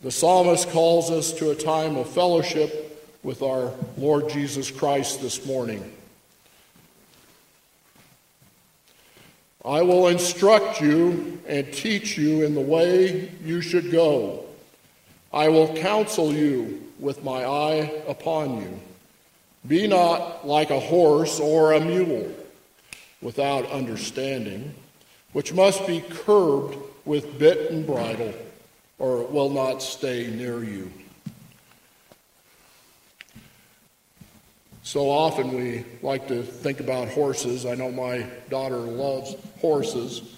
The psalmist calls us to a time of fellowship with our Lord Jesus Christ this morning. I will instruct you and teach you in the way you should go. I will counsel you with my eye upon you. Be not like a horse or a mule without understanding, which must be curbed with bit and bridle or will not stay near you. So often we like to think about horses. I know my daughter loves horses,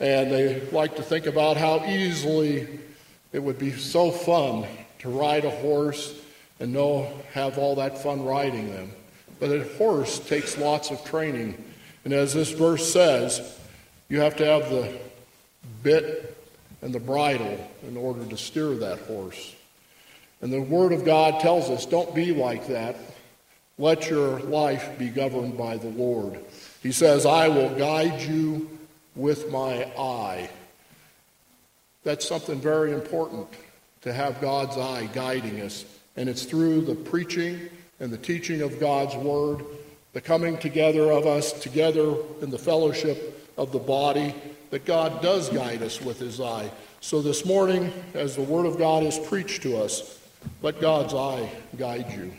and they like to think about how easily it would be so fun to ride a horse and know have all that fun riding them. But a horse takes lots of training, and as this verse says, you have to have the bit and the bridle in order to steer that horse. And the Word of God tells us don't be like that. Let your life be governed by the Lord. He says, I will guide you with my eye. That's something very important to have God's eye guiding us. And it's through the preaching and the teaching of God's Word, the coming together of us together in the fellowship of the body, that God does guide us with his eye. So this morning, as the Word of God is preached to us, let God's eye guide you.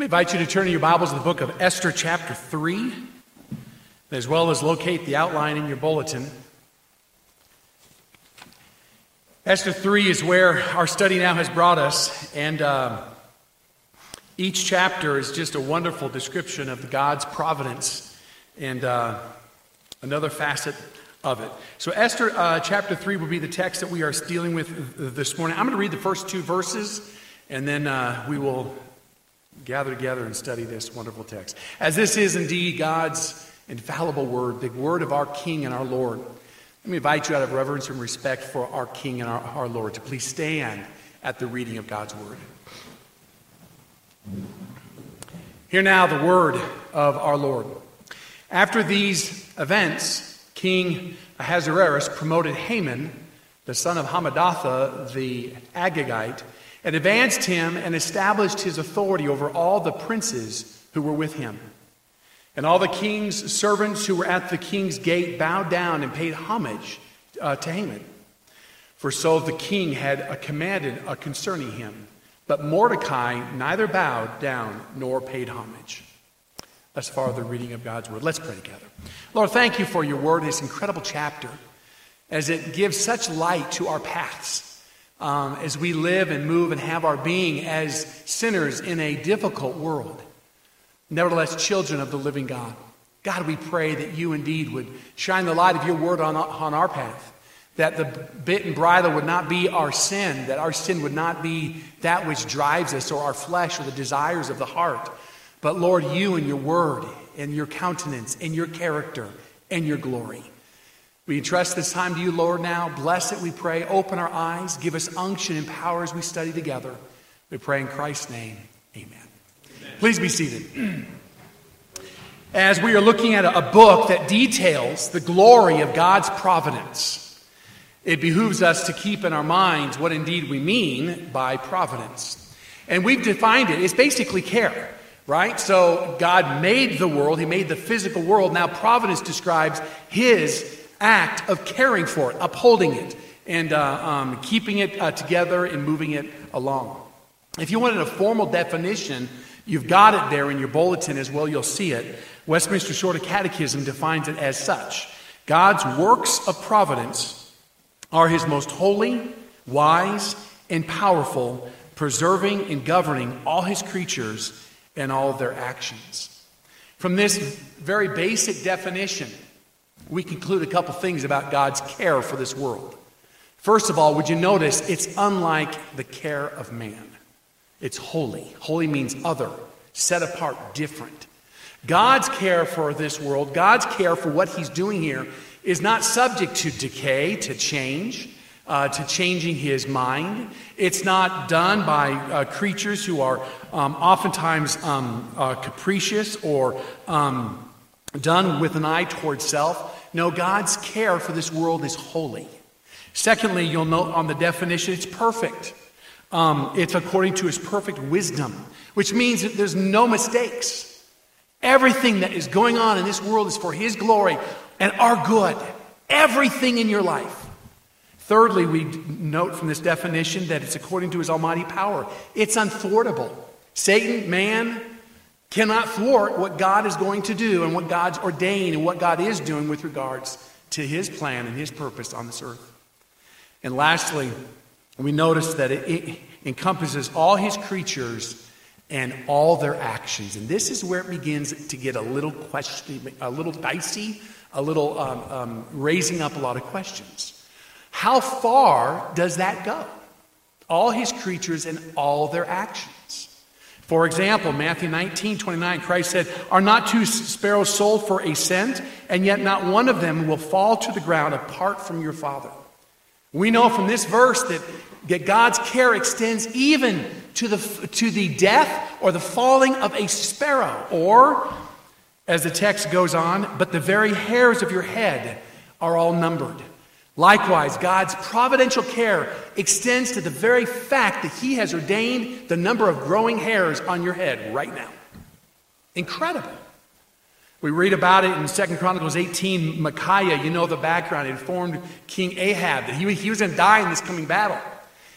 Let me invite you to turn to your Bibles to the book of Esther, chapter 3, as well as locate the outline in your bulletin. Esther 3 is where our study now has brought us, and uh, each chapter is just a wonderful description of God's providence and uh, another facet of it. So, Esther uh, chapter 3 will be the text that we are dealing with this morning. I'm going to read the first two verses, and then uh, we will gather together and study this wonderful text. As this is indeed God's infallible word, the word of our King and our Lord. Let me invite you out of reverence and respect for our King and our, our Lord to please stand at the reading of God's Word. Hear now the word of our Lord. After these events, King Ahasuerus promoted Haman, the son of Hamadatha the Agagite, and advanced him and established his authority over all the princes who were with him. And all the king's servants who were at the king's gate bowed down and paid homage uh, to Haman. For so the king had uh, commanded uh, concerning him. But Mordecai neither bowed down nor paid homage. That's far, the reading of God's word. Let's pray together. Lord, thank you for your word, this incredible chapter, as it gives such light to our paths. Um, as we live and move and have our being as sinners in a difficult world. Nevertheless, children of the living God. God, we pray that you indeed would shine the light of your word on, on our path, that the bit and bridle would not be our sin, that our sin would not be that which drives us or our flesh or the desires of the heart. But Lord, you and your word and your countenance and your character and your glory. We entrust this time to you, Lord, now. Bless it, we pray. Open our eyes. Give us unction and power as we study together. We pray in Christ's name. Amen. Please be seated. As we are looking at a book that details the glory of God's providence, it behooves us to keep in our minds what indeed we mean by providence. And we've defined it, it's basically care, right? So God made the world, He made the physical world. Now, providence describes His act of caring for it, upholding it, and uh, um, keeping it uh, together and moving it along. If you wanted a formal definition You've got it there in your bulletin as well, you'll see it. Westminster Shorter Catechism defines it as such God's works of providence are his most holy, wise, and powerful, preserving and governing all his creatures and all their actions. From this very basic definition, we conclude a couple things about God's care for this world. First of all, would you notice it's unlike the care of man? It's holy. Holy means other, set apart, different. God's care for this world, God's care for what He's doing here, is not subject to decay, to change. uh, to changing his mind. It's not done by uh, creatures who are um, oftentimes um, uh, capricious or um, done with an eye towards self. No, God's care for this world is holy. Secondly, you'll note on the definition, it's perfect. Um, it's according to his perfect wisdom, which means that there's no mistakes. Everything that is going on in this world is for his glory and our good. Everything in your life. Thirdly, we note from this definition that it's according to his almighty power. It's unthwartable. Satan, man, cannot thwart what God is going to do and what God's ordained and what God is doing with regards to his plan and his purpose on this earth. And lastly, we notice that it, encompasses all his creatures and all their actions. And this is where it begins to get a little question, a little dicey, a little um, um, raising up a lot of questions. How far does that go? All his creatures and all their actions. For example, Matthew 19, 29, Christ said, Are not two sparrows sold for a cent, and yet not one of them will fall to the ground apart from your Father? We know from this verse that, that God's care extends even to the, to the death or the falling of a sparrow, or, as the text goes on, but the very hairs of your head are all numbered. Likewise, God's providential care extends to the very fact that He has ordained the number of growing hairs on your head right now. Incredible. We read about it in 2 Chronicles 18. Micaiah, you know the background, informed King Ahab that he, he was going to die in this coming battle.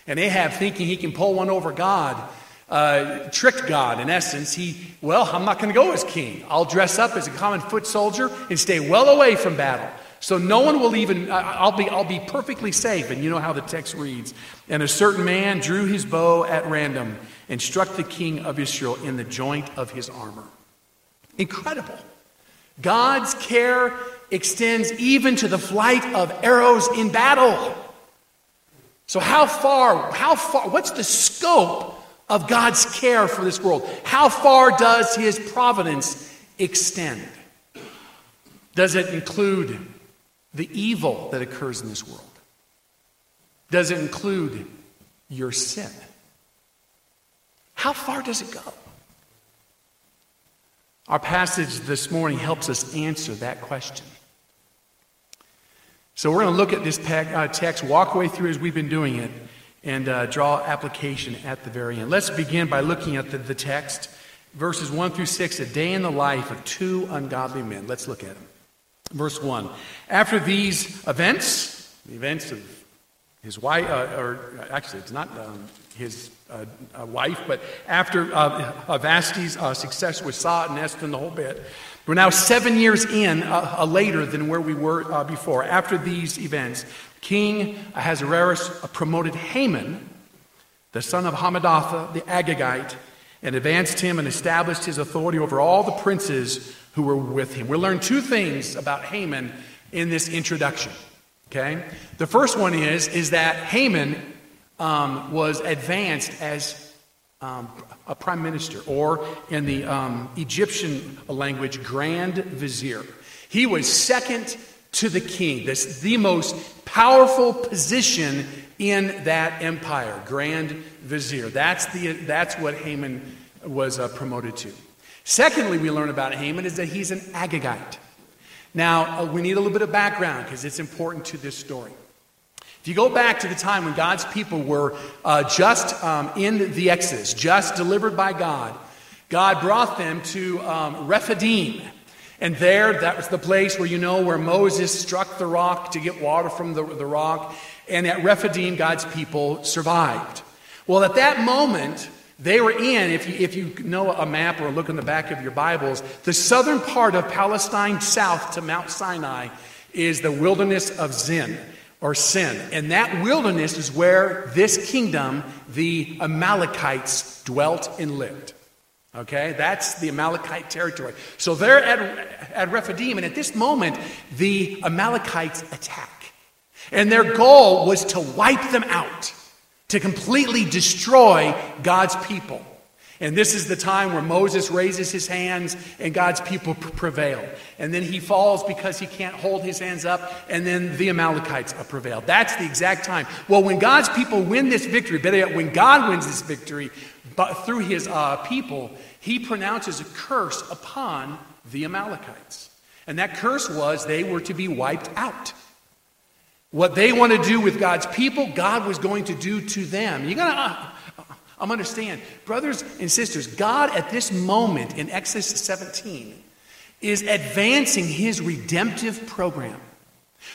And Ahab, thinking he can pull one over God, uh, tricked God in essence. He, well, I'm not going to go as king. I'll dress up as a common foot soldier and stay well away from battle. So no one will even, I'll be, I'll be perfectly safe. And you know how the text reads. And a certain man drew his bow at random and struck the king of Israel in the joint of his armor. Incredible. God's care extends even to the flight of arrows in battle. So, how far, how far, what's the scope of God's care for this world? How far does his providence extend? Does it include the evil that occurs in this world? Does it include your sin? How far does it go? Our passage this morning helps us answer that question. So we're going to look at this uh, text, walk away through as we've been doing it, and uh, draw application at the very end. Let's begin by looking at the, the text, verses 1 through 6, a day in the life of two ungodly men. Let's look at them. Verse 1 After these events, the events of his wife, uh, or actually, it's not um, his uh, uh, wife, but after Vashti's uh, success with Saw and Esther and the whole bit, we're now seven years in uh, uh, later than where we were uh, before. After these events, King Ahasuerus promoted Haman, the son of Hammedatha, the Agagite, and advanced him and established his authority over all the princes who were with him. We learn two things about Haman in this introduction. Okay? The first one is, is that Haman um, was advanced as um, a prime minister, or in the um, Egyptian language, grand vizier. He was second to the king, this, the most powerful position in that empire, grand vizier. That's, the, that's what Haman was uh, promoted to. Secondly, we learn about Haman is that he's an Agagite. Now, uh, we need a little bit of background because it's important to this story. If you go back to the time when God's people were uh, just um, in the Exodus, just delivered by God, God brought them to um, Rephidim. And there, that was the place where you know where Moses struck the rock to get water from the, the rock. And at Rephidim, God's people survived. Well, at that moment, they were in, if you, if you know a map or look in the back of your Bibles, the southern part of Palestine, south to Mount Sinai, is the wilderness of Zin or Sin. And that wilderness is where this kingdom, the Amalekites, dwelt and lived. Okay, that's the Amalekite territory. So they're at, at Rephidim, and at this moment, the Amalekites attack. And their goal was to wipe them out to completely destroy God's people. And this is the time where Moses raises his hands and God's people prevail. And then he falls because he can't hold his hands up, and then the Amalekites prevail. That's the exact time. Well, when God's people win this victory, better yet, when God wins this victory but through his uh, people, he pronounces a curse upon the Amalekites. And that curse was they were to be wiped out. What they want to do with God's people, God was going to do to them. You gotta, I'm understand, brothers and sisters, God at this moment in Exodus 17 is advancing his redemptive program.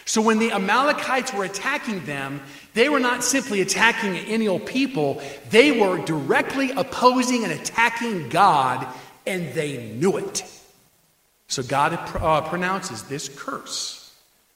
So when the Amalekites were attacking them, they were not simply attacking any old people, they were directly opposing and attacking God, and they knew it. So God uh, pronounces this curse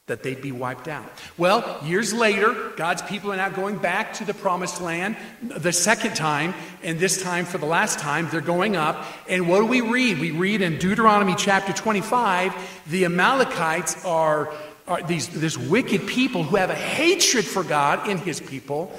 that they'd be wiped out. Well, years later, God's people are now going back to the promised land the second time, and this time for the last time, they're going up. And what do we read? We read in Deuteronomy chapter 25 the Amalekites are, are these this wicked people who have a hatred for God in his people.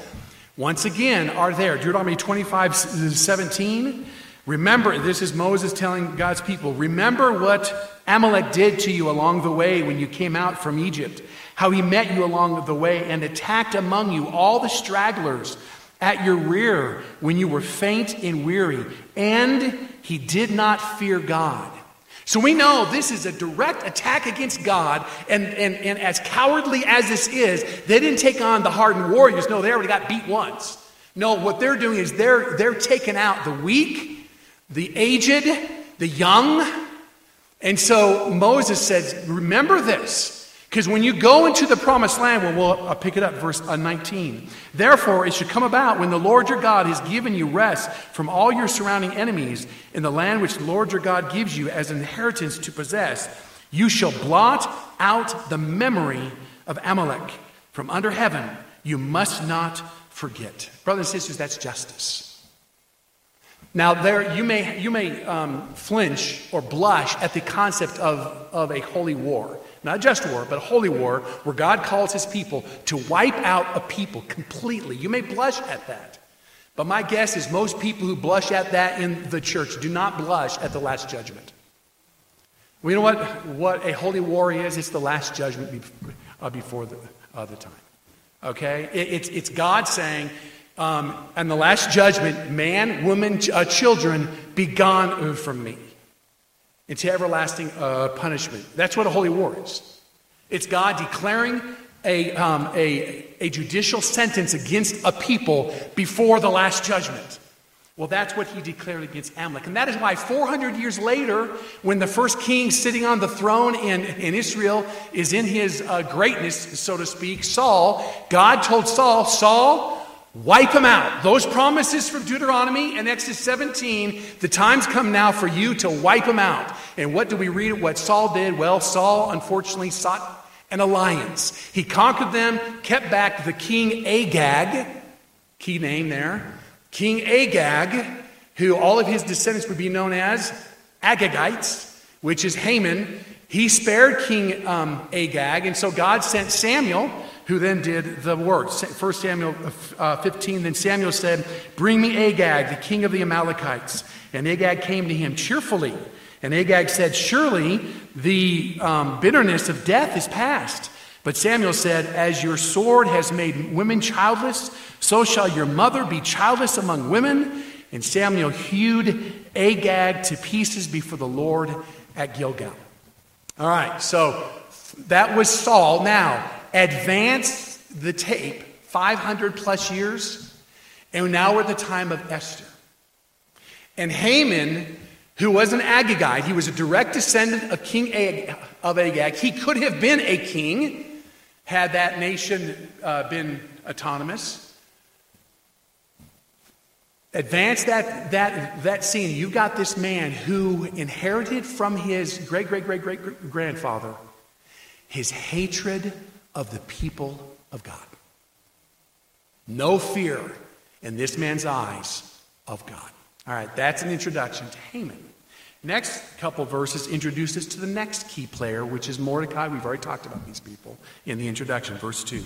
Once again, are there. Deuteronomy 25 17. Remember, this is Moses telling God's people, remember what Amalek did to you along the way when you came out from Egypt, how he met you along the way and attacked among you all the stragglers at your rear when you were faint and weary, and he did not fear God. So we know this is a direct attack against God, and, and, and as cowardly as this is, they didn't take on the hardened warriors. No, they already got beat once. No, what they're doing is they're, they're taking out the weak, the aged, the young. And so Moses says, Remember this. Because when you go into the promised land, well, we'll I'll pick it up, verse uh, 19. Therefore, it should come about when the Lord your God has given you rest from all your surrounding enemies in the land which the Lord your God gives you as an inheritance to possess, you shall blot out the memory of Amalek from under heaven. You must not forget. Brothers and sisters, that's justice. Now, there you may, you may um, flinch or blush at the concept of, of a holy war. Not just war, but a holy war where God calls his people to wipe out a people completely. You may blush at that. But my guess is most people who blush at that in the church do not blush at the last judgment. Well, you know what, what a holy war is? It's the last judgment uh, before the, uh, the time. Okay? It, it's, it's God saying, um, and the last judgment, man, woman, uh, children, be gone from me into everlasting uh, punishment. That's what a holy war is. It's God declaring a, um, a, a judicial sentence against a people before the last judgment. Well, that's what he declared against Amalek. And that is why 400 years later, when the first king sitting on the throne in, in Israel is in his uh, greatness, so to speak, Saul, God told Saul, Saul, Wipe them out. Those promises from Deuteronomy and Exodus 17, the time's come now for you to wipe them out. And what do we read? What Saul did? Well, Saul unfortunately sought an alliance. He conquered them, kept back the king Agag, key name there, King Agag, who all of his descendants would be known as Agagites, which is Haman. He spared King um, Agag, and so God sent Samuel who then did the work. 1 Samuel uh, 15, then Samuel said, Bring me Agag, the king of the Amalekites. And Agag came to him cheerfully. And Agag said, Surely the um, bitterness of death is past. But Samuel said, As your sword has made women childless, so shall your mother be childless among women. And Samuel hewed Agag to pieces before the Lord at Gilgal. All right, so that was Saul. Now, advance the tape 500 plus years, and now we're at the time of Esther. And Haman, who was an Agagite, he was a direct descendant of King Ag- of Agag. He could have been a king had that nation uh, been autonomous. Advance that, that, that scene. You've got this man who inherited from his great, great, great, great grandfather his hatred of the people of God. No fear in this man's eyes of God. All right, that's an introduction to Haman. Next couple verses introduce us to the next key player, which is Mordecai. We've already talked about these people in the introduction, verse 2.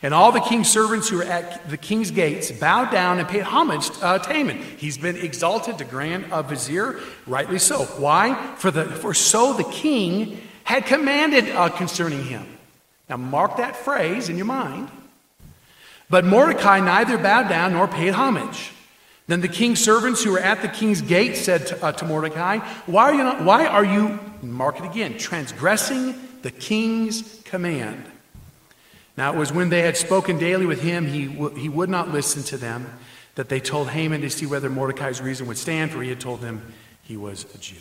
And all the king's servants who were at the king's gates bowed down and paid homage uh, to Haman. He's been exalted to grand uh, vizier, rightly so. Why? For, the, for so the king had commanded uh, concerning him. Now, mark that phrase in your mind. But Mordecai neither bowed down nor paid homage. Then the king's servants who were at the king's gate said to, uh, to Mordecai, why are, you not, why are you, mark it again, transgressing the king's command? Now it was when they had spoken daily with him, he, w- he would not listen to them, that they told Haman to see whether Mordecai's reason would stand, for he had told them he was a Jew.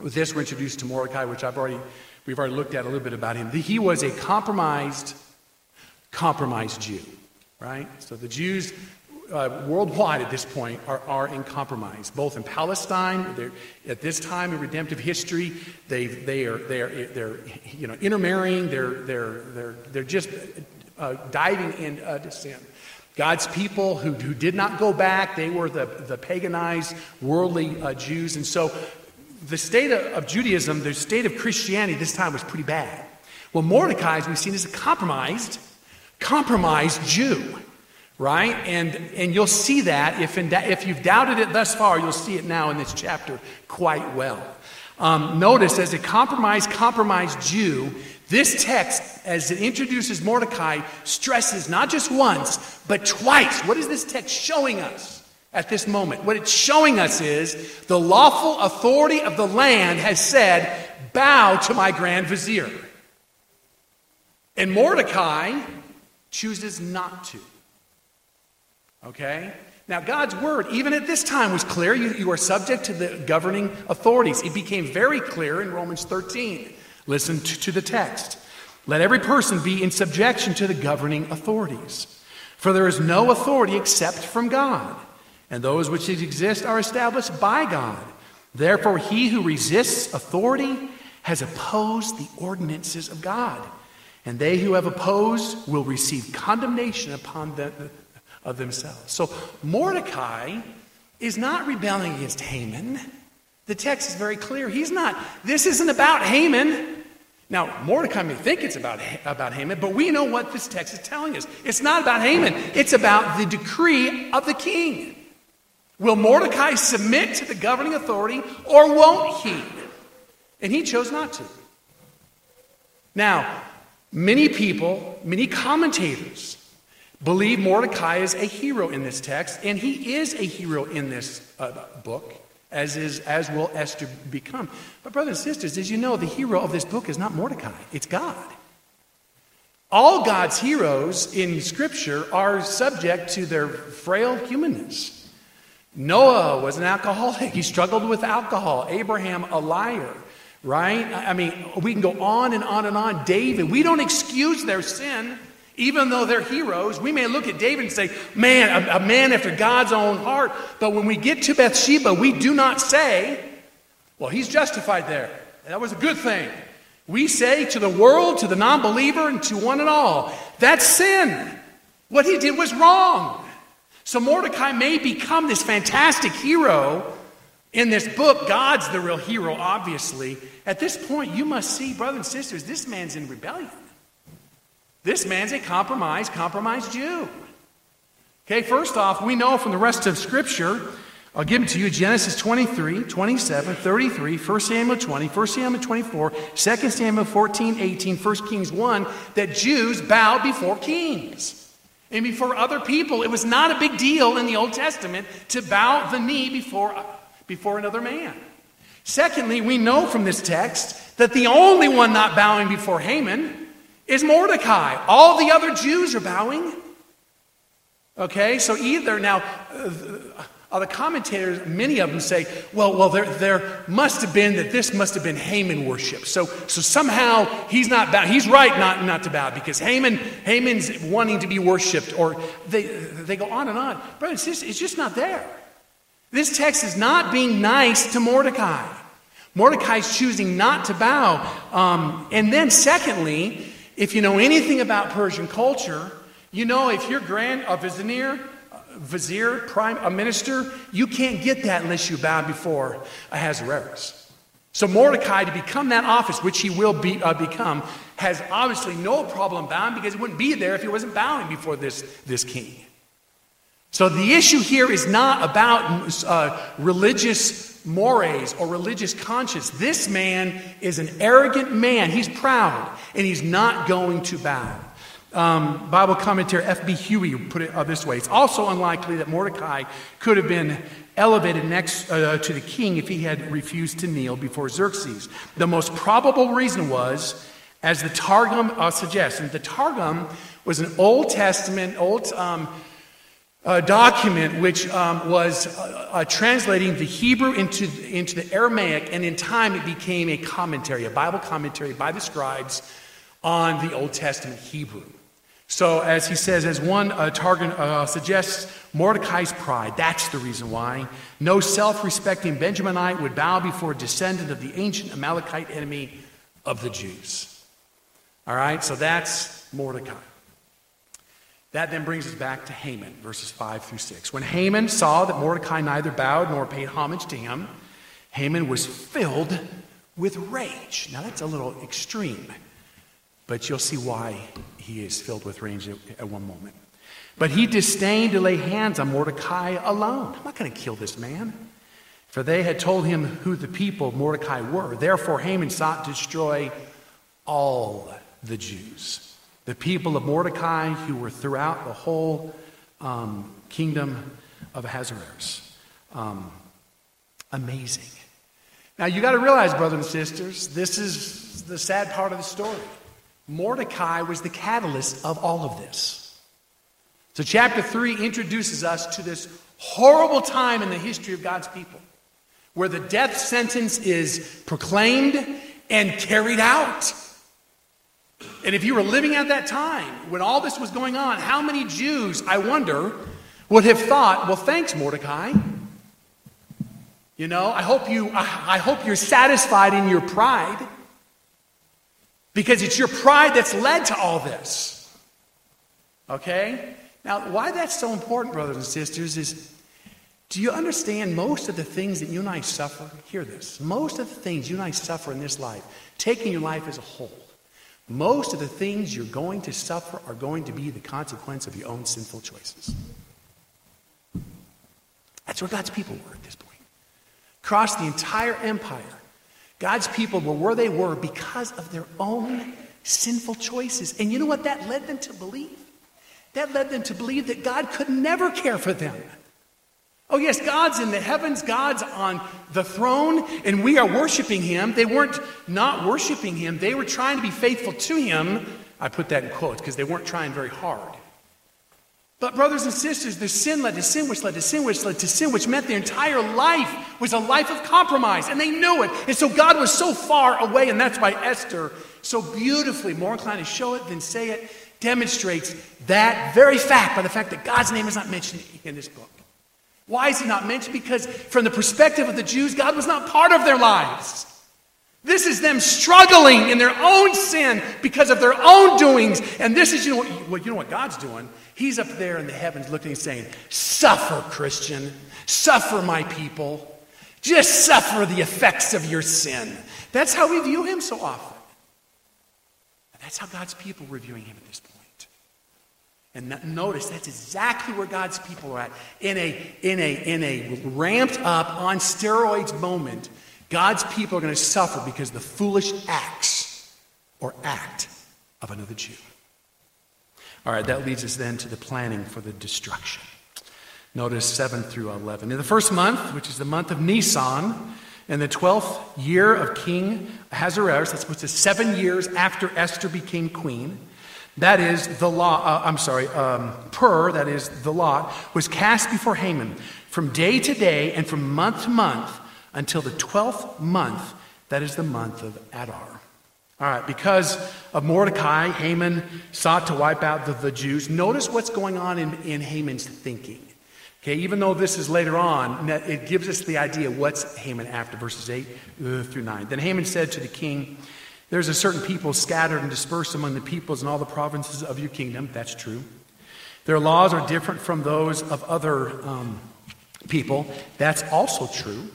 With this, we're introduced to Mordecai, which I've already, we've already looked at a little bit about him. He was a compromised, compromised Jew, right? So the Jews uh, worldwide at this point are, are in compromise, both in Palestine, at this time in redemptive history, they, they are, they are, they're you know, intermarrying, they're, they're, they're, they're just uh, diving into uh, sin. God's people who, who did not go back, they were the, the paganized, worldly uh, Jews. And so the state of, Judaism, the state of Christianity this time was pretty bad. Well, Mordecai, as we've seen, is a compromised, compromised Jew right? And, and you'll see that. If, in, if you've doubted it thus far, you'll see it now in this chapter quite well. Um, notice, as a compromised, compromised Jew, this text, as it introduces Mordecai, stresses not just once, but twice. What is this text showing us at this moment? What it's showing us is the lawful authority of the land has said, Bow to my grand vizier. And Mordecai chooses not to. Okay? Now, God's word, even at this time, was clear. You, you are subject to the governing authorities. It became very clear in Romans 13. Listen to, to the text. Let every person be in subjection to the governing authorities. For there is no authority except from God, and those which exist are established by God. Therefore, he who resists authority has opposed the ordinances of God. And they who have opposed will receive condemnation upon the, of themselves. So Mordecai is not rebelling against Haman. The text is very clear. He's not, this isn't about Haman. Now, Mordecai may think it's about, about Haman, but we know what this text is telling us. It's not about Haman, it's about the decree of the king. Will Mordecai submit to the governing authority or won't he? And he chose not to. Now, many people, many commentators, believe Mordecai is a hero in this text, and he is a hero in this uh, book, as, is, as will Esther become. But, brothers and sisters, as you know, the hero of this book is not Mordecai, it's God. All God's heroes in Scripture are subject to their frail humanness. Noah was an alcoholic, he struggled with alcohol. Abraham, a liar, right? I mean, we can go on and on and on. David, we don't excuse their sin. Even though they're heroes, we may look at David and say, man, a, a, man after God's own heart. But when we get to Bathsheba, we do not say, well, he's justified there. That was a good thing. We say to the world, to the non believer, and to one and all, that's sin. What he did was wrong. So Mordecai may become this fantastic hero in this book. God's the real hero, obviously. At this point, you must see, brothers and sisters, this man's in rebellion. This man's a compromised, compromised Jew. Okay, first off, we know from the rest of Scripture, I'll give it to you Genesis 23, 27, 33, 1 Samuel 20, 1 Samuel 24, 2 Samuel 14, 18, 1 Kings 1, that Jews bow before kings and before other people. It was not a big deal in the Old Testament to bow the knee before, before another man. Secondly, we know from this text that the only one not bowing before Haman is Mordecai. All the other Jews are bowing. Okay, so either now, uh, uh, the commentators, many of them say, well, well, there, there must have been that this must have been Haman worship. So, so somehow he's not bow. He's right not, not to bow because Haman, Haman's wanting to be worshipped. Or they, they go on and on. But it's just, it's just not there. This text is not being nice to Mordecai. Mordecai's choosing not to bow. Um, and then, secondly, if you know anything about Persian culture, you know if your grand a vizier, vizier, prime, a minister, you can't get that unless you bow before Ahasuerus. So Mordecai, to become that office, which he will be, uh, become, has obviously no problem bowing because he wouldn't be there if he wasn't bowing before this, this king. So the issue here is not about uh, religious mores or religious conscience. This man is an arrogant man. He's proud, and he's not going to bow. Um, Bible commentator F.B. Huey put it uh, this way It's also unlikely that Mordecai could have been elevated next uh, to the king if he had refused to kneel before Xerxes. The most probable reason was, as the Targum uh, suggests, and the Targum was an Old Testament, Old um, uh, document which um, was uh, translating the Hebrew into, into the Aramaic, and in time it became a commentary, a Bible commentary by the scribes on the Old Testament Hebrew. So, as he says, as one uh, Targum uh, suggests, Mordecai's pride, that's the reason why. No self respecting Benjaminite would bow before a descendant of the ancient Amalekite enemy of the Jews. All right, so that's Mordecai. That then brings us back to Haman, verses 5 through 6. When Haman saw that Mordecai neither bowed nor paid homage to him, Haman was filled with rage. Now, that's a little extreme, but you'll see why he is filled with rage at one moment. But he disdained to lay hands on Mordecai alone. I'm not going to kill this man. For they had told him who the people of Mordecai were. Therefore, Haman sought to destroy all the Jews. The people of Mordecai who were throughout the whole um, kingdom of Ahasuerus. Um, amazing. Now, you got to realize, brothers and sisters, this is the sad part of the story. Mordecai was the catalyst of all of this. So, chapter 3 introduces us to this horrible time in the history of God's people where the death sentence is proclaimed and carried out. And if you were living at that time when all this was going on, how many Jews, I wonder, would have thought, well, thanks, Mordecai. You know, I hope, you, I hope you're satisfied in your pride because it's your pride that's led to all this. Okay? Now, why that's so important, brothers and sisters, is do you understand most of the things that you and I suffer? Hear this. Most of the things you and I suffer in this life, taking your life as a whole, most of the things you're going to suffer are going to be the consequence of your own sinful choices. That's where God's people were at this point. Across the entire empire, God's people were where they were because of their own sinful choices. And you know what that led them to believe? That led them to believe that God could never care for them. Oh, yes, God's in the heavens, God's on the throne, and we are worshiping Him. They weren't not worshiping Him, they were trying to be faithful to Him. I put that in quotes because they weren't trying very hard. But, brothers and sisters, the sin led to sin, which led to sin, which led to sin, which meant their entire life was a life of compromise, and they knew it. And so God was so far away, and that's why Esther so beautifully, more inclined to show it than say it, demonstrates that very fact by the fact that God's name is not mentioned in this book. Why is he not mentioned? Because from the perspective of the Jews, God was not part of their lives. This is them struggling in their own sin because of their own doings. And this is, you know what, you know what God's doing? He's up there in the heavens looking and saying, Suffer, Christian. Suffer, my people. Just suffer the effects of your sin. That's how we view him so often. And that's how God's people were viewing him at this point. And notice that's exactly where God's people are at. In a, in a, in a ramped up, on steroids moment, God's people are going to suffer because the foolish acts or act of another Jew. All right, that leads us then to the planning for the destruction. Notice 7 through 11. In the first month, which is the month of Nisan, in the 12th year of King Ahasuerus, that's what's seven years after Esther became queen, that is, the law, uh, I'm sorry, um, Pur, that is, the lot, was cast before Haman from day to day and from month to month until the 12th month, that is the month of Adar. All right, because of Mordecai, Haman sought to wipe out the, the Jews. Notice what's going on in, in Haman's thinking. Okay, even though this is later on, it gives us the idea what's Haman after verses 8 uh, through 9. Then Haman said to the king, there's a certain people scattered and dispersed among the peoples in all the provinces of your kingdom. That's true. Their laws are different from those of other um, people. That's also true.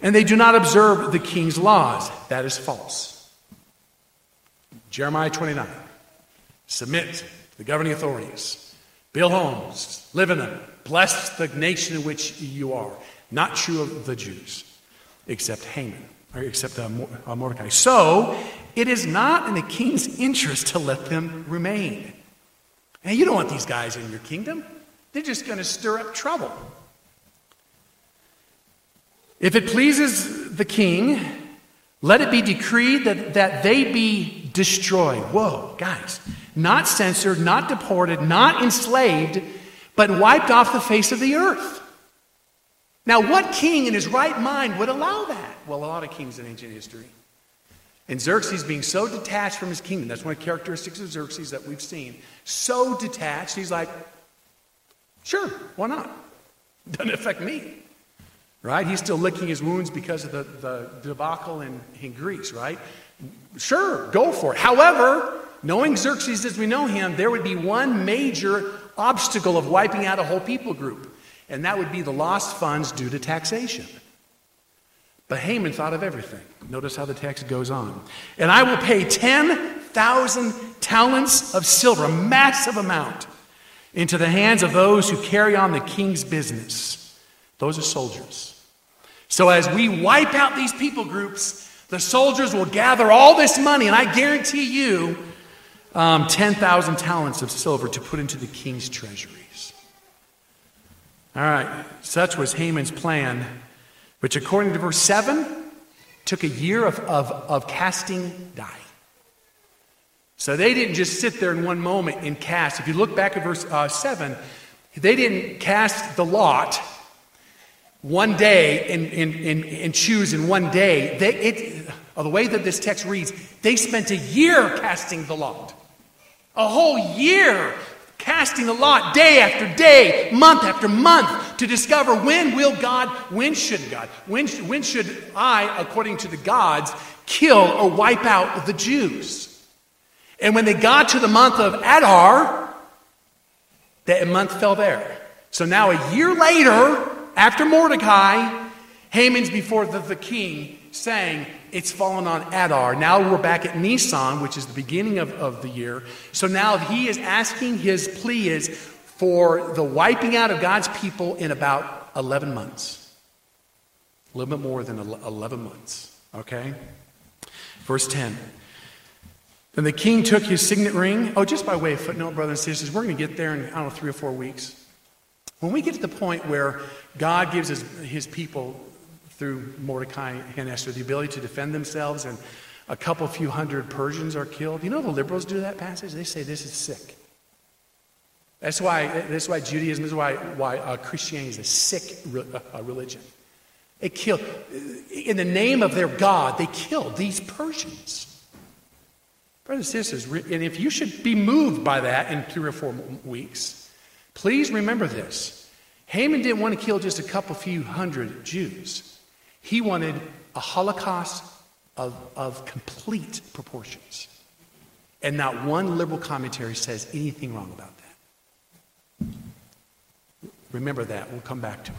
And they do not observe the king's laws. That is false. Jeremiah 29. Submit to the governing authorities. Build homes. Live in them. Bless the nation in which you are. Not true of the Jews, except Haman, or except uh, uh Mordecai. So, it is not in the king's interest to let them remain. And you don't want these guys in your kingdom. They're just going to stir up trouble. If it pleases the king, let it be decreed that, that they be destroyed. Whoa, guys. Not censored, not deported, not enslaved, but wiped off the face of the earth. Now, what king in his right mind would allow that? Well, a lot of kings in ancient history. And Xerxes being so detached from his kingdom, that's one of the characteristics of Xerxes that we've seen. So detached, he's like, sure, why not? Doesn't affect me. Right? He's still licking his wounds because of the, the debacle in, in Greece, right? Sure, go for it. However, knowing Xerxes as we know him, there would be one major obstacle of wiping out a whole people group, and that would be the lost funds due to taxation. But Haman thought of everything. Notice how the text goes on. And I will pay 10,000 talents of silver, a massive amount, into the hands of those who carry on the king's business. Those are soldiers. So as we wipe out these people groups, the soldiers will gather all this money, and I guarantee you um, 10,000 talents of silver to put into the king's treasuries. All right, such was Haman's plan which according to verse 7 took a year of, of, of casting die. So they didn't just sit there in one moment and cast. If you look back at verse uh, 7, they didn't cast the lot one day and, and, and, and choose in one day. They, it, uh, the way that this text reads, they spent a year casting the lot. A whole year casting the lot day after day, month after month to discover when will God, when should God, when, when should I, according to the gods, kill or wipe out the Jews. And when they got to the month of Adar, that month fell there. So now a year later, after Mordecai, Haman's before the, the king saying, it's fallen on Adar. Now we're back at Nisan, which is the beginning of, of the year. So now he is asking, his plea is for the wiping out of God's people in about 11 months. A little bit more than 11 months. Okay? Verse 10. Then the king took his signet ring. Oh, just by way of footnote, brothers and sisters, we're going to get there in, I don't know, three or four weeks. When we get to the point where God gives his, his people through Mordecai and Esther the ability to defend themselves, and a couple few hundred Persians are killed. You know the liberals do that passage? They say this is sick. That's why, that's why Judaism is why, why uh, Christianity is a sick re- uh, religion. It killed, in the name of their God, they killed these Persians. Brothers and sisters, and if you should be moved by that in three or four weeks, please remember this. Haman didn't want to kill just a couple few hundred Jews. He wanted a Holocaust of, of complete proportions. And not one liberal commentary says anything wrong about that. Remember that. We'll come back to it.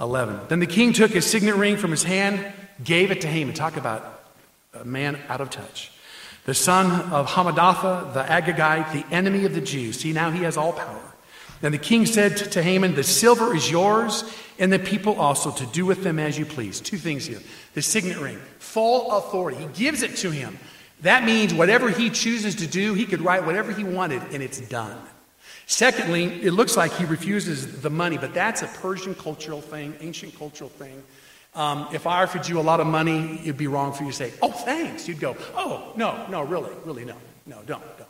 11. Then the king took his signet ring from his hand, gave it to Haman. Talk about a man out of touch. The son of Hamadatha, the Agagite, the enemy of the Jews. See, now he has all power. And the king said to Haman, The silver is yours, and the people also, to do with them as you please. Two things here. The signet ring, full authority. He gives it to him. That means whatever he chooses to do, he could write whatever he wanted, and it's done. Secondly, it looks like he refuses the money, but that's a Persian cultural thing, ancient cultural thing. Um, if I offered you a lot of money, it'd be wrong for you to say, oh, thanks. You'd go, oh, no, no, really, really, no, no, don't, don't.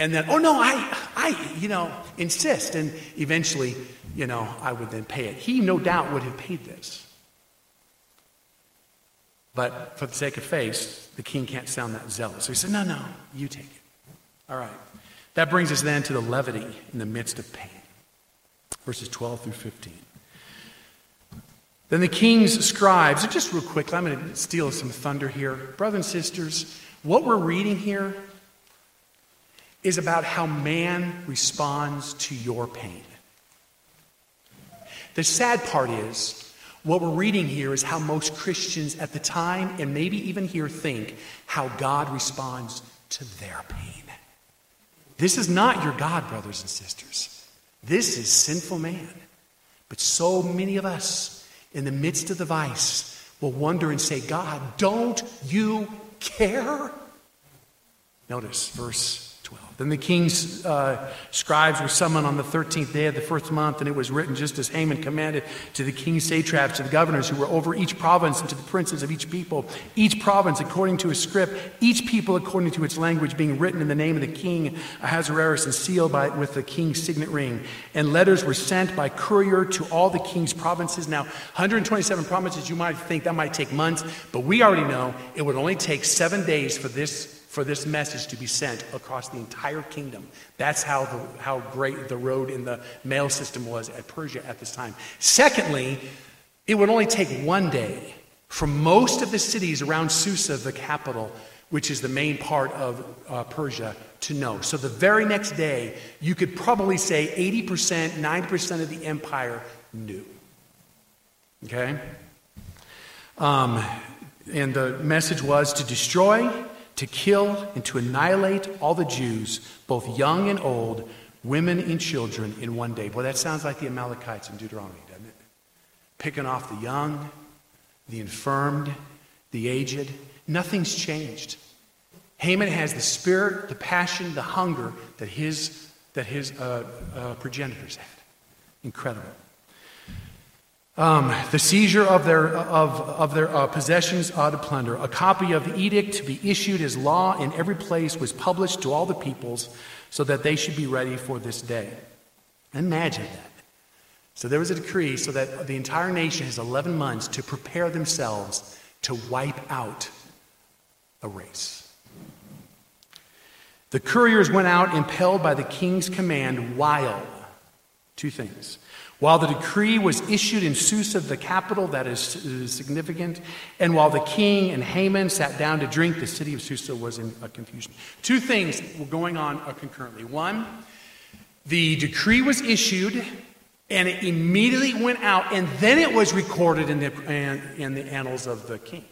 And then, oh no, I, I, you know, insist. And eventually, you know, I would then pay it. He no doubt would have paid this. But for the sake of face, the king can't sound that zealous. So he said, no, no, you take it. All right. That brings us then to the levity in the midst of pain. Verses 12 through 15. Then the king's scribes, just real quick, I'm going to steal some thunder here. Brothers and sisters, what we're reading here is about how man responds to your pain. The sad part is, what we're reading here is how most Christians at the time, and maybe even here, think how God responds to their pain. This is not your God, brothers and sisters. This is sinful man. But so many of us, in the midst of the vice, will wonder and say, God, don't you care? Notice verse then the king's uh, scribes were summoned on the 13th day of the first month, and it was written just as Haman commanded to the king's satraps, to the governors who were over each province, and to the princes of each people, each province according to his script, each people according to its language, being written in the name of the king Ahasuerus and sealed by, with the king's signet ring. And letters were sent by courier to all the king's provinces. Now, 127 provinces, you might think that might take months, but we already know it would only take seven days for this for this message to be sent across the entire kingdom. That's how, the, how great the road in the mail system was at Persia at this time. Secondly, it would only take one day for most of the cities around Susa, the capital, which is the main part of uh, Persia, to know. So the very next day, you could probably say 80%, 90% of the empire knew. Okay? Um, and the message was to destroy, to kill and to annihilate all the Jews, both young and old, women and children, in one day. Boy, that sounds like the Amalekites in Deuteronomy, doesn't it? Picking off the young, the infirmed, the aged. Nothing's changed. Haman has the spirit, the passion, the hunger that his, that his uh, uh, progenitors had. Incredible. Um, the seizure of their, of, of their uh, possessions uh, to plunder. A copy of the edict to be issued as law in every place was published to all the peoples so that they should be ready for this day. Imagine that. So there was a decree so that the entire nation has 11 months to prepare themselves to wipe out a race. The couriers went out impelled by the king's command while, two things, while the decree was issued in Susa, the capital, that is, is, significant, and while the king and Haman sat down to drink, the city of Susa was in a confusion. Two things were going on uh, concurrently. One, the decree was issued, and it immediately went out, and then it was recorded in the, in the annals of the king.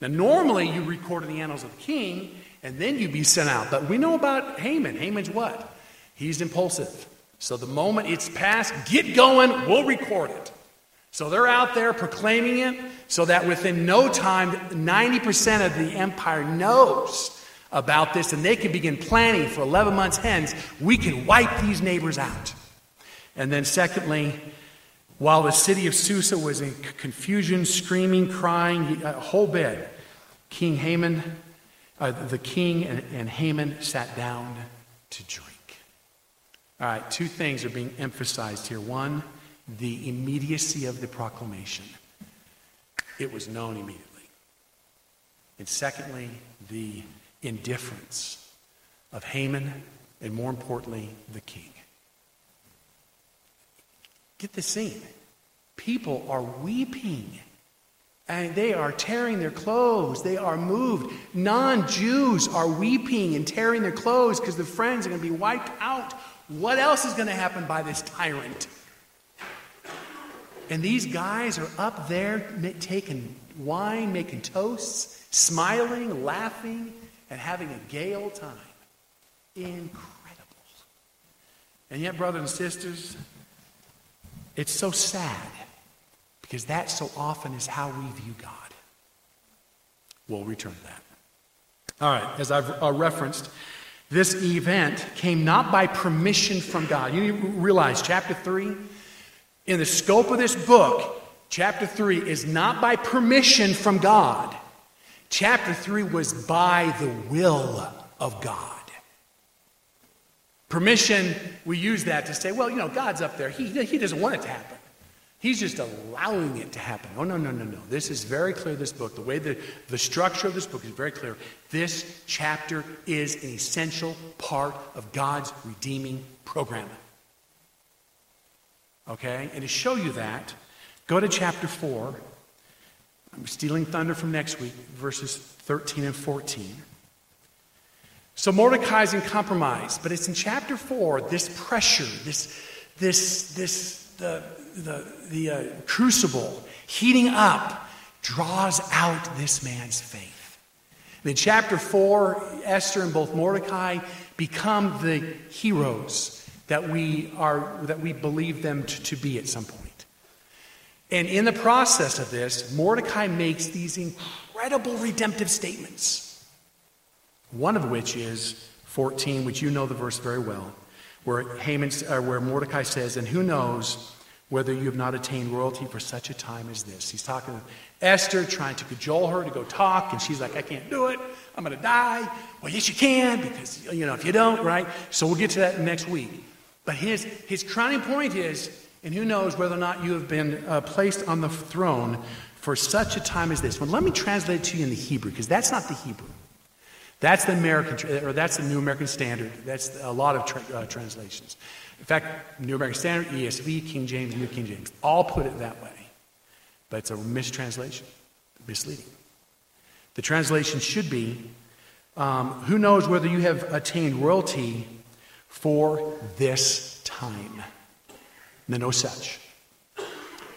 Now, normally you record in the annals of the king, and then you'd be sent out. But we know about Haman. Haman's what? He's impulsive. So the moment it's passed, get going, we'll record it. So they're out there proclaiming it so that within no time, 90% of the empire knows about this and they can begin planning for 11 months hence. We can wipe these neighbors out. And then, secondly, while the city of Susa was in confusion, screaming, crying, a whole bed, King Haman, uh, the king and, and Haman sat down to drink. All right, two things are being emphasized here. One, the immediacy of the proclamation, it was known immediately. And secondly, the indifference of Haman and more importantly, the king. Get the scene. People are weeping and they are tearing their clothes. They are moved. Non Jews are weeping and tearing their clothes because their friends are going to be wiped out what else is going to happen by this tyrant? And these guys are up there taking wine, making toasts, smiling, laughing, and having a gay old time. Incredible. And yet, brothers and sisters, it's so sad because that so often is how we view God. We'll return to that. All right, as I've uh, referenced, this event came not by permission from God. You realize, chapter 3, in the scope of this book, chapter 3 is not by permission from God. Chapter 3 was by the will of God. Permission, we use that to say, well, you know, God's up there. He, he doesn't want it to happen. He's just allowing it to happen. Oh, no, no, no, no. This is very clear, this book. The way the, the structure of this book is very clear. This chapter is an essential part of God's redeeming program. Okay? And to show you that, go to chapter 4. I'm stealing thunder from next week, verses 13 and 14. So Mordecai's in compromise, but it's in chapter four, this pressure, this, this, this, the, the, the uh, crucible heating up draws out this man's faith. And in chapter four, Esther and both Mordecai become the heroes that we are that we believe them to, to be at some point. And in the process of this, Mordecai makes these incredible redemptive statements. One of which is 14, which you know the verse very well, where, Haman, uh, where Mordecai says, And who knows whether you have not attained royalty for such a time as this? He's talking to Esther, trying to cajole her to go talk, and she's like, I can't do it. I'm going to die. Well, yes, you can, because, you know, if you don't, right? So we'll get to that next week. But his, his crowning point is, and who knows whether or not you have been uh, placed on the throne for such a time as this. Well, let me translate it to you in the Hebrew, because that's not the Hebrew. That's the American, or that's the New American Standard. That's a lot of tra- uh, translations. In fact, New American Standard, ESV, King James, New King James, all put it that way. But it's a mistranslation, misleading. The translation should be um, Who knows whether you have attained royalty for this time? No, no such.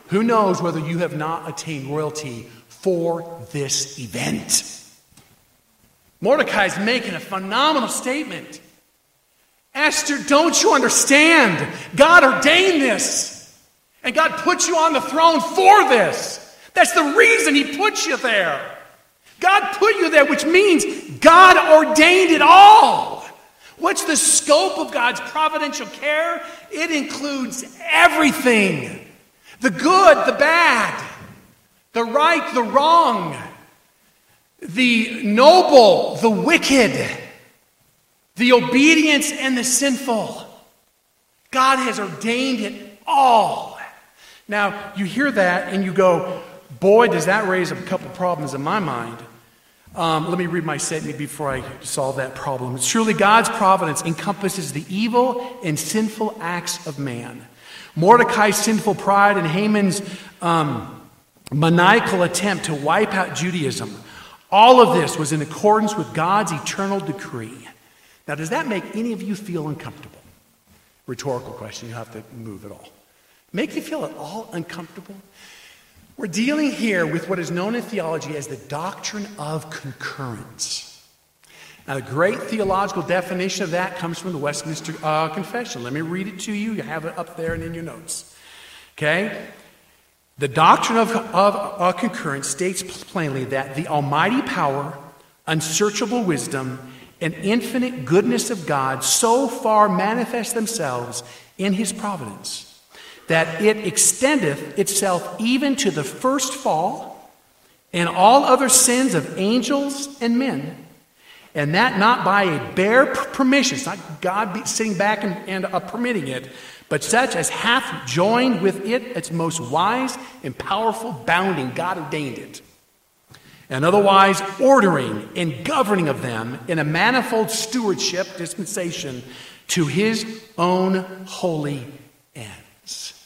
Who knows whether you have not attained royalty for this event? Mordecai's making a phenomenal statement. Esther, don't you understand? God ordained this. And God put you on the throne for this. That's the reason He put you there. God put you there, which means God ordained it all. What's the scope of God's providential care? It includes everything the good, the bad, the right, the wrong the noble, the wicked, the obedience, and the sinful. God has ordained it all. Now, you hear that and you go, boy, does that raise a couple problems in my mind. Um, let me read my statement before I solve that problem. Truly, God's providence encompasses the evil and sinful acts of man. Mordecai's sinful pride and Haman's um, maniacal attempt to wipe out Judaism all of this was in accordance with God's eternal decree. Now, does that make any of you feel uncomfortable? Rhetorical question, you have to move it all. Make you feel at all uncomfortable? We're dealing here with what is known in theology as the doctrine of concurrence. Now, the great theological definition of that comes from the Westminster uh, Confession. Let me read it to you. You have it up there and in your notes. Okay? The doctrine of, of uh, concurrence states plainly that the almighty power, unsearchable wisdom, and infinite goodness of God so far manifest themselves in his providence that it extendeth itself even to the first fall and all other sins of angels and men, and that not by a bare permission, it's not God sitting back and, and uh, permitting it, but such as hath joined with it its most wise and powerful bounding, God ordained it. And otherwise ordering and governing of them in a manifold stewardship dispensation to his own holy ends.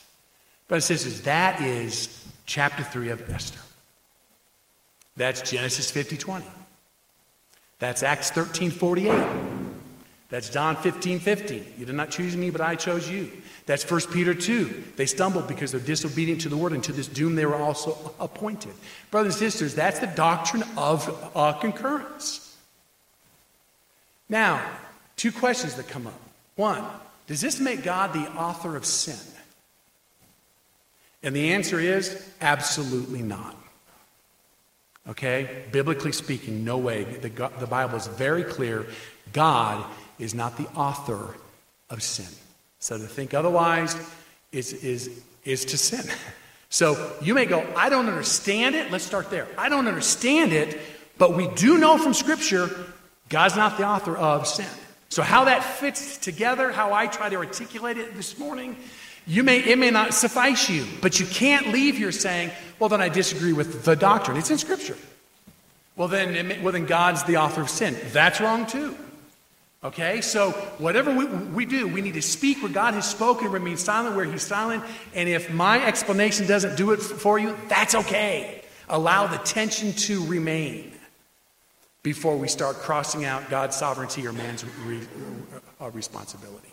Brothers and sisters, that is chapter 3 of Esther. That's Genesis 50 20. That's Acts 13 48. That's John 15 50. You did not choose me, but I chose you. That's 1 Peter 2. They stumbled because they're disobedient to the word, and to this doom they were also appointed. Brothers and sisters, that's the doctrine of uh, concurrence. Now, two questions that come up. One, does this make God the author of sin? And the answer is absolutely not. Okay? Biblically speaking, no way. The, the Bible is very clear. God is not the author of sin. So to think otherwise is, is, is to sin. So you may go, I don't understand it. Let's start there. I don't understand it, but we do know from Scripture God's not the author of sin. So how that fits together, how I try to articulate it this morning, you may, it may not suffice you, but you can't leave here saying, well, then I disagree with the doctrine. It's in Scripture. Well, then, well, then God's the author of sin. That's wrong too. Okay, so whatever we, we do, we need to speak where God has spoken, remain silent where He's silent. And if my explanation doesn't do it for you, that's okay. Allow the tension to remain. before we start crossing out God's sovereignty or man's re- uh, responsibility.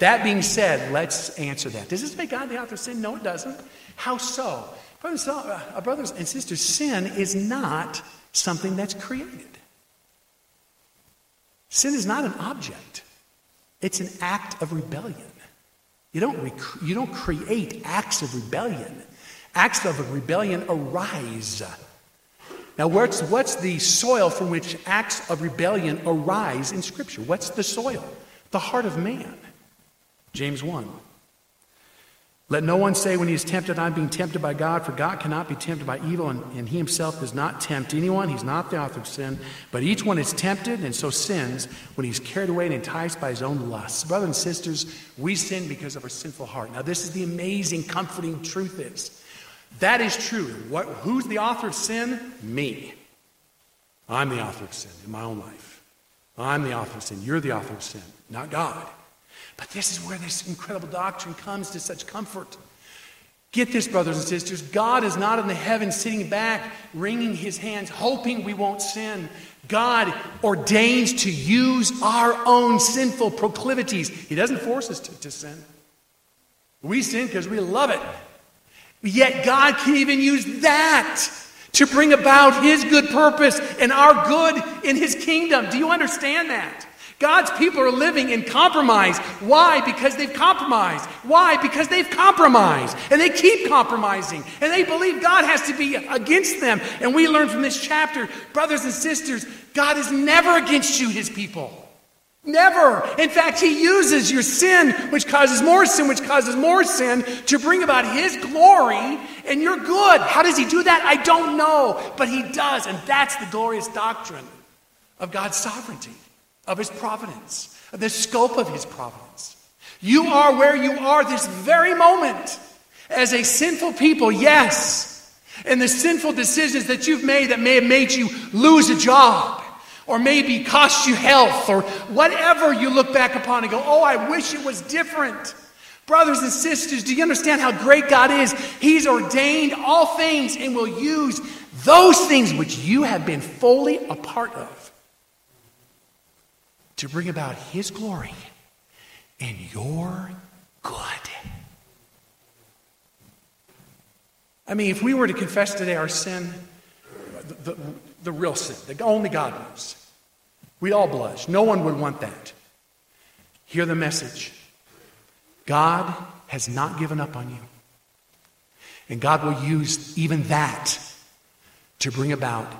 That being said, let's answer that. Does this make God the author of sin? No, it doesn't. How so? Brothers, uh, brothers and sisters, sin is not something that's created. Sin is not an object, it's an act of rebellion. You don't, rec- you don't create acts of rebellion. Acts of rebellion arise. Now, what's, what's the soil from which acts of rebellion arise in Scripture? What's the soil? The heart of man. James 1. Let no one say when he is tempted, I'm being tempted by God, for God cannot be tempted by evil, and, and, he himself does not tempt anyone. He's not the author of sin. But each one is tempted and so sins when he's carried away and enticed by his own lusts. Brothers and sisters, we sin because of our sinful heart. Now, this is the amazing, comforting truth is. That is true. What, who's the author of sin? Me. I'm the author of sin in my own life. I'm the author of sin. You're the author of sin, not God. But this is where this incredible doctrine comes to such comfort. Get this, brothers and sisters. God is not in the heavens sitting back, wringing his hands, hoping we won't sin. God ordains to use our own sinful proclivities. He doesn't force us to, to sin. We sin because we love it. Yet God can even use that to bring about his good purpose and our good in his kingdom. Do you understand that? God's people are living in compromise. Why? Because they've compromised. Why? Because they've compromised. And they keep compromising. And they believe God has to be against them. And we learn from this chapter, brothers and sisters, God is never against you, his people. Never. In fact, he uses your sin, which causes more sin, which causes more sin, to bring about his glory and your good. How does he do that? I don't know. But he does. And that's the glorious doctrine of God's sovereignty of his providence, of the scope of his providence. You are where you are this very moment as a sinful people, yes. And the sinful decisions that you've made that may have made you lose a job or maybe cost you health or whatever you look back upon and go, oh, I wish it was different. Brothers and sisters, do you understand how great God is? He's ordained all things and will use those things which you have been fully a part of to bring about His glory and your good. I mean, if we were to confess today our sin, the, the, the real sin, that only God knows, we'd all blush. No one would want that. Hear the message God has not given up on you. And God will use even that to bring about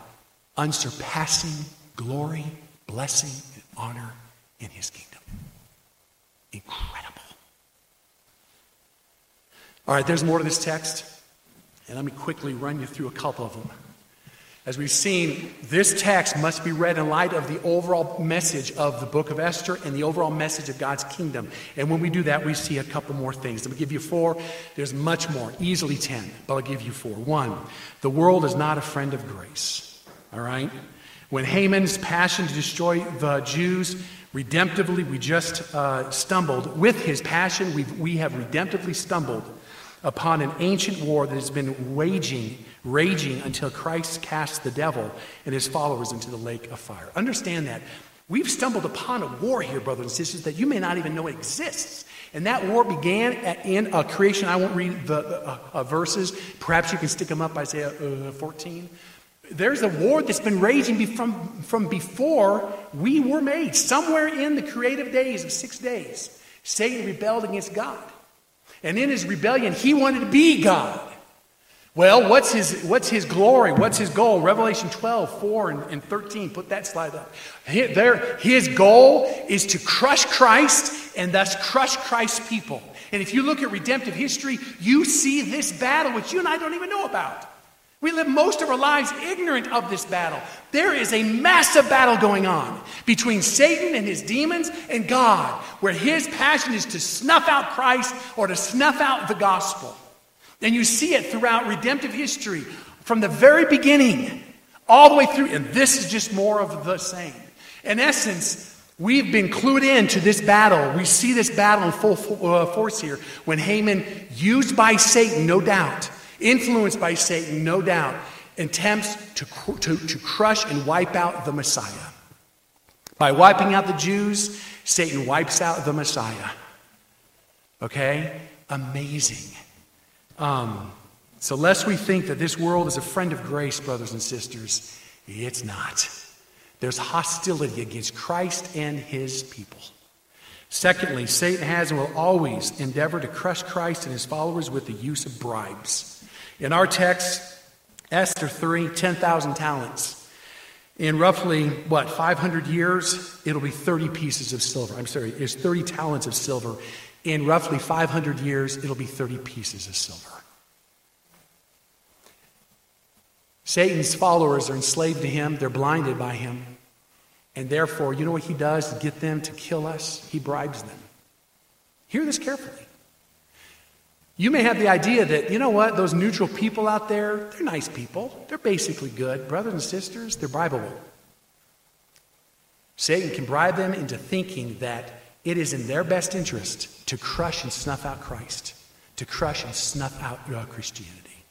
unsurpassing glory, blessing, honor in his kingdom. Incredible. All right, there's more to this text, and let me quickly run you through a couple of them. As we've seen, this text must be read in light of the overall message of the book of Esther and the overall message of God's kingdom. And when we do that, we see a couple more things. Let me give you four. There's much more, easily ten, but I'll give you four. One, the world is not a friend of grace. All right? When Haman's passion to destroy the Jews redemptively, we just uh, stumbled. With his passion, we've, we have redemptively stumbled upon an ancient war that has been waging, raging until Christ casts the devil and his followers into the lake of fire. Understand that. We've stumbled upon a war here, brothers and sisters, that you may not even know exists. And that war began at, in uh, creation. I won't read the uh, uh, verses. Perhaps you can stick them up, Isaiah uh, 14. There's a war that's been raging from, from before we were made. Somewhere in the creative days of six days, Satan rebelled against God. And in his rebellion, he wanted to be God. Well, what's his, what's his glory? What's his goal? Revelation 12, 4 and, and 13. Put that slide up. There, his goal is to crush Christ and thus crush Christ's people. And if you look at redemptive history, you see this battle, which you and I don't even know about. We live most of our lives ignorant of this battle. There is a massive battle going on between Satan and his demons and God, where his passion is to snuff out Christ or to snuff out the gospel. And you see it throughout redemptive history from the very beginning all the way through. And this is just more of the same. In essence, we've been clued in to this battle. We see this battle in full uh, force here when Haman, used by Satan, no doubt, influenced by Satan, no doubt, attempts to, to, to crush and wipe out the Messiah. By wiping out the Jews, Satan wipes out the Messiah. Okay? Amazing. Um, so, lest we think that this world is a friend of grace, brothers and sisters, it's not. There's hostility against Christ and his people. Secondly, Satan has and will always endeavor to crush Christ and his followers with the use of bribes. In our text, Esther 3, 10,000 talents. In roughly, what, 500 years, it'll be 30 pieces of silver. I'm sorry, it's 30 talents of silver. In roughly 500 years, it'll be 30 pieces of silver. Satan's followers are enslaved to him, they're blinded by him. And therefore, you know what he does to get them to kill us? He bribes them. Hear this carefully. You may have the idea that, you know what, those neutral people out there, they're nice people. They're basically good. Brothers and sisters, they're bribable. Satan can bribe them into thinking that it is in their best interest to crush and snuff out Christ, to crush and snuff out Christianity.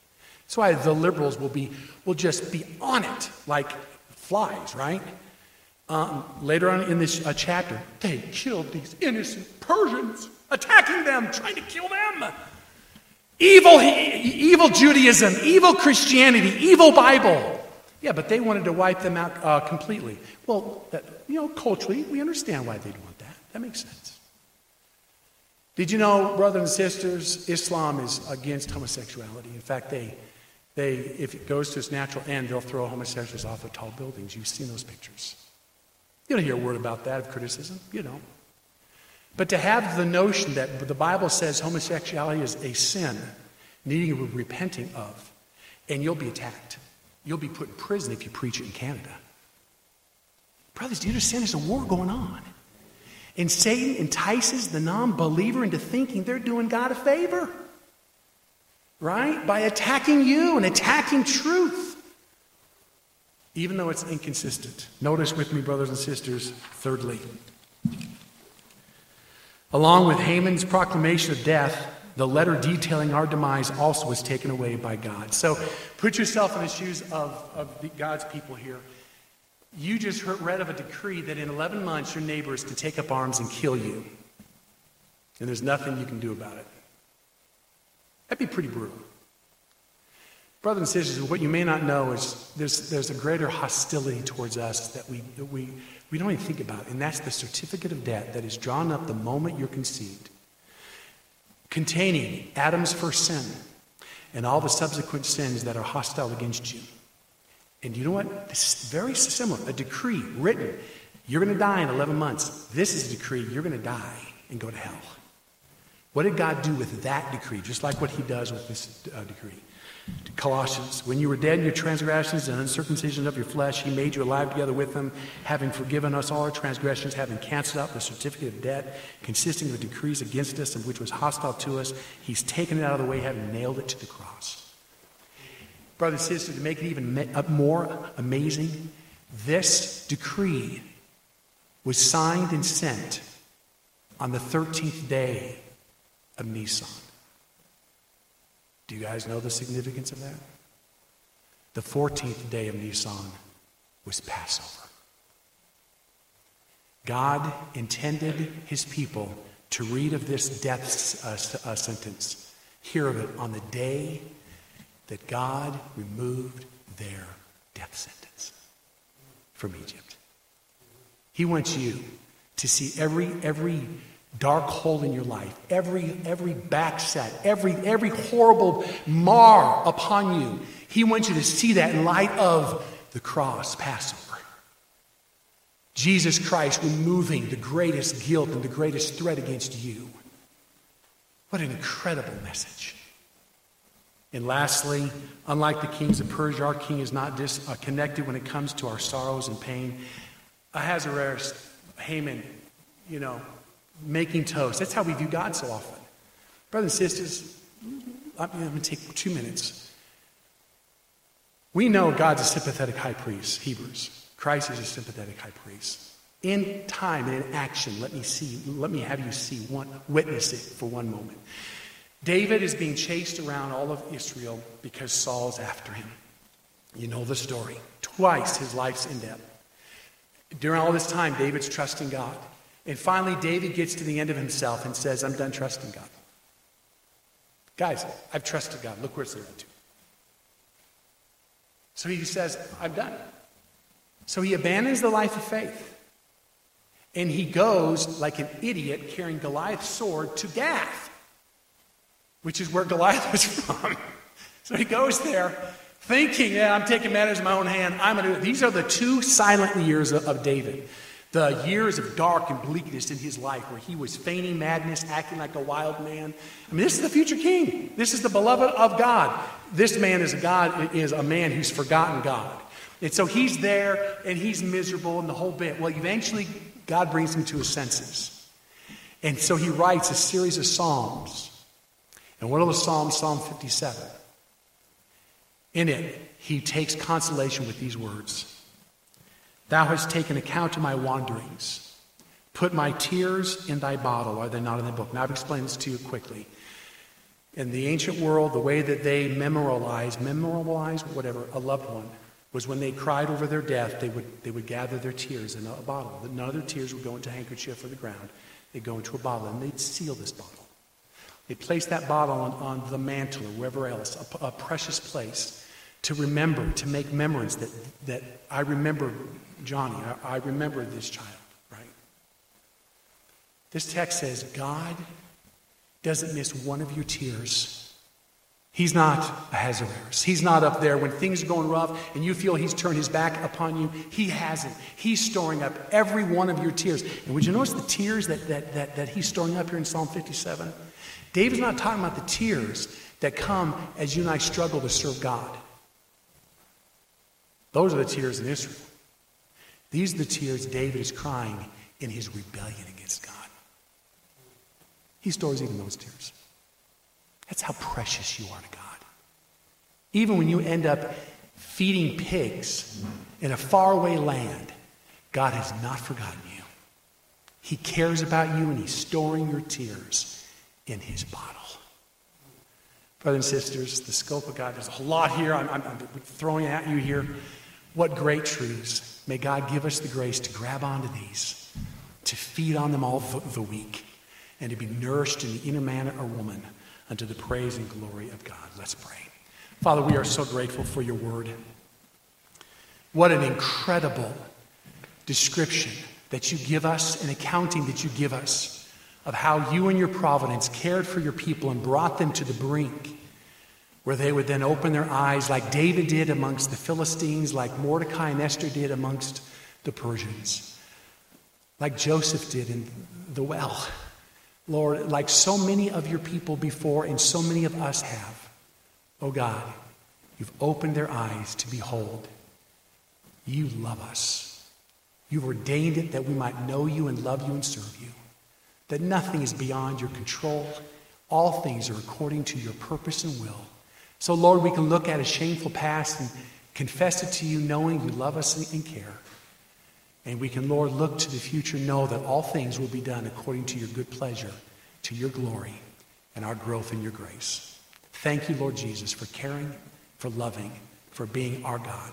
That's why the liberals will, be, will just be on it like flies, right? Um, later on in this uh, chapter, they killed these innocent Persians, attacking them, trying to kill them. Evil, evil Judaism, evil Christianity, evil Bible. Yeah, but they wanted to wipe them out uh, completely. Well, that, you know, culturally, we understand why they'd want that. That makes sense. Did you know, brothers and sisters, Islam is against homosexuality. In fact, they, they, if it goes to its natural end, they'll throw homosexuals off of tall buildings. You've seen those pictures. You don't hear a word about that of criticism. You don't. But to have the notion that the Bible says homosexuality is a sin needing repenting of, and you'll be attacked. You'll be put in prison if you preach it in Canada. Brothers, do you understand there's a war going on? And Satan entices the non believer into thinking they're doing God a favor, right? By attacking you and attacking truth even though it's inconsistent. Notice with me, brothers and sisters, thirdly. Along with Haman's proclamation of death, the letter detailing our demise also was taken away by God. So put yourself in the shoes of, of the, God's people here. You just heard, read of a decree that in 11 months your neighbors can take up arms and kill you. And there's nothing you can do about it. That'd be pretty brutal. Brothers and sisters, what you may not know is there's, there's a greater hostility towards us that we, that we, we don't even think about, it. and that's the certificate of debt that is drawn up the moment you're conceived, containing Adam's first sin and all the subsequent sins that are hostile against you. And you know what? This is very similar. A decree written. You're going to die in 11 months. This is a decree. You're going to die and go to hell. What did God do with that decree? Just like what he does with this uh, decree. Colossians, when you were dead in your transgressions and uncircumcision of your flesh, he made you alive together with him, having forgiven us all our transgressions, having canceled out the certificate of debt consisting of decrees against us and which was hostile to us. He's taken it out of the way, having nailed it to the cross. Brothers and sisters, to make it even uh, more amazing, this decree was signed and sent on the 13th day of Nisan. Do you guys know the significance of that? The 14th day of Nisan was Passover. God intended his people to read of this death uh, uh, sentence, hear of it on the day that God removed their death sentence from Egypt. He wants you to see every, every dark hole in your life, every, every backset, every, every horrible mar upon you, he wants you to see that in light of the cross, Passover. Jesus Christ removing the greatest guilt and the greatest threat against you. What an incredible message. And lastly, unlike the kings of Persia, our king is not disconnected uh, when it comes to our sorrows and pain. Ahasuerus, Haman, you know, making toast. That's how we view God so often. Brothers and sisters, I'm going to take two minutes. We know God's a sympathetic high priest, Hebrews. Christ is a sympathetic high priest. In time and in action, let me see, let me have you see one, witness it for one moment. David is being chased around all of Israel because Saul's after him. You know the story. Twice his life's in debt. During all this time, David's trusting God. And finally, David gets to the end of himself and says, I'm done trusting God. Guys, I've trusted God. Look where it's led to. So he says, I'm done. So he abandons the life of faith. And he goes like an idiot carrying Goliath's sword to Gath, which is where Goliath was from. so he goes there thinking, yeah, I'm taking matters in my own hand. I'm going to do it. These are the two silent years of, of David. The years of dark and bleakness in his life where he was feigning madness, acting like a wild man. I mean, this is the future king. This is the beloved of God. This man is a God, is a man who's forgotten God. And so he's there and he's miserable and the whole bit. Well, eventually, God brings him to his senses. And so he writes a series of Psalms. And one of the Psalms, Psalm 57. In it, he takes consolation with these words Thou hast taken account of my wanderings. Put my tears in thy bottle. Are they not in the book? Now, I've explained this to you quickly. In the ancient world, the way that they memorialized, memorialized, whatever, a loved one, was when they cried over their death, they would, they would gather their tears in a, bottle. None of their tears would go into a handkerchief or the ground. They'd go into a bottle, and they'd seal this bottle. They'd place that bottle on, on the mantle or wherever else, a, a precious place, to remember, to make memories that, that I remember Johnny. I, I remember this child, right? This text says God doesn't miss one of your tears. He's not Ahasuerus. He's not up there when things are going rough and you feel he's turned his back upon you. He hasn't. He's storing up every one of your tears. And would you notice the tears that, that, that, that he's storing up here in Psalm 57? David's not talking about the tears that come as you and I struggle to serve God. Those are the tears in Israel. These are the tears David is crying in his rebellion against God. He stores even those tears. That's how precious you are to God. Even when you end up feeding pigs in a faraway land, God has not forgotten you. He cares about you and He's storing your tears in His bottle. Brothers and sisters, the scope of God, there's a lot here. I'm, I'm, I'm throwing at you here. What great truths. May God give us the grace to grab onto these, to feed on them all the, week, and to be nourished in the inner man or woman unto the praise and glory of God. Let's pray. Father, we are so grateful for your word. What an incredible description that you give us, an accounting that you give us of how you and your providence cared for your people and brought them to the brink where they would then open their eyes like David did amongst the Philistines, like Mordecai and Esther did amongst the Persians, like Joseph did in the well. Lord, like so many of your people before and so many of us have, oh God, you've opened their eyes to behold. You love us. You've ordained it that we might know you and love you and serve you. That nothing is beyond your control. All things are according to your purpose and will. So, Lord, we can look at a shameful past and confess it to you, knowing you love us and care. And we can, Lord, look to the future, know that all things will be done according to your good pleasure, to your glory, and our growth in your grace. Thank you, Lord Jesus, for caring, for loving, for being our God.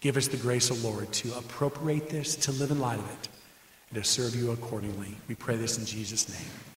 Give us the grace, O Lord, to appropriate this, to live in light of it, and to serve you accordingly. We pray this in Jesus' name.